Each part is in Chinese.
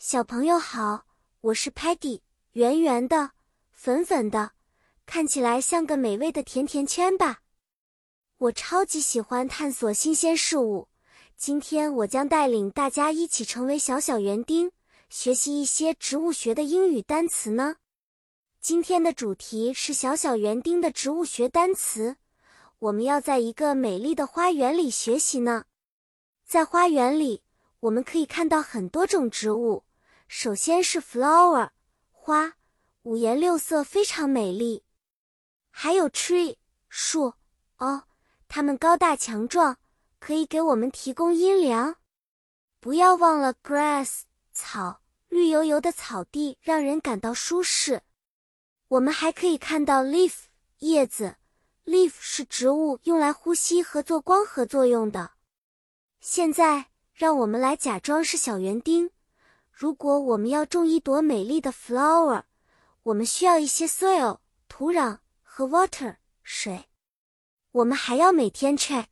小朋友好，我是 Patty，圆圆的，粉粉的，看起来像个美味的甜甜圈吧。我超级喜欢探索新鲜事物。今天我将带领大家一起成为小小园丁，学习一些植物学的英语单词呢。今天的主题是小小园丁的植物学单词。我们要在一个美丽的花园里学习呢。在花园里，我们可以看到很多种植物。首先是 flower 花，五颜六色，非常美丽。还有 tree 树哦，它们高大强壮，可以给我们提供阴凉。不要忘了 grass 草，绿油油的草地让人感到舒适。我们还可以看到 leaf 叶子，leaf 是植物用来呼吸和做光合作用的。现在，让我们来假装是小园丁。如果我们要种一朵美丽的 flower，我们需要一些 soil 土壤和 water 水。我们还要每天 check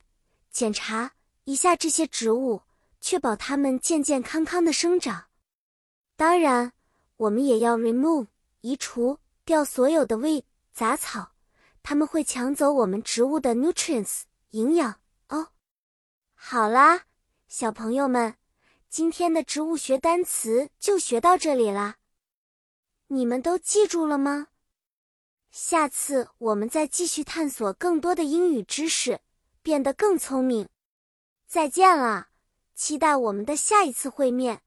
检查一下这些植物，确保它们健健康康的生长。当然，我们也要 remove 移除掉所有的 weed 杂草，它们会抢走我们植物的 nutrients 营养哦。好啦，小朋友们。今天的植物学单词就学到这里啦，你们都记住了吗？下次我们再继续探索更多的英语知识，变得更聪明。再见了，期待我们的下一次会面。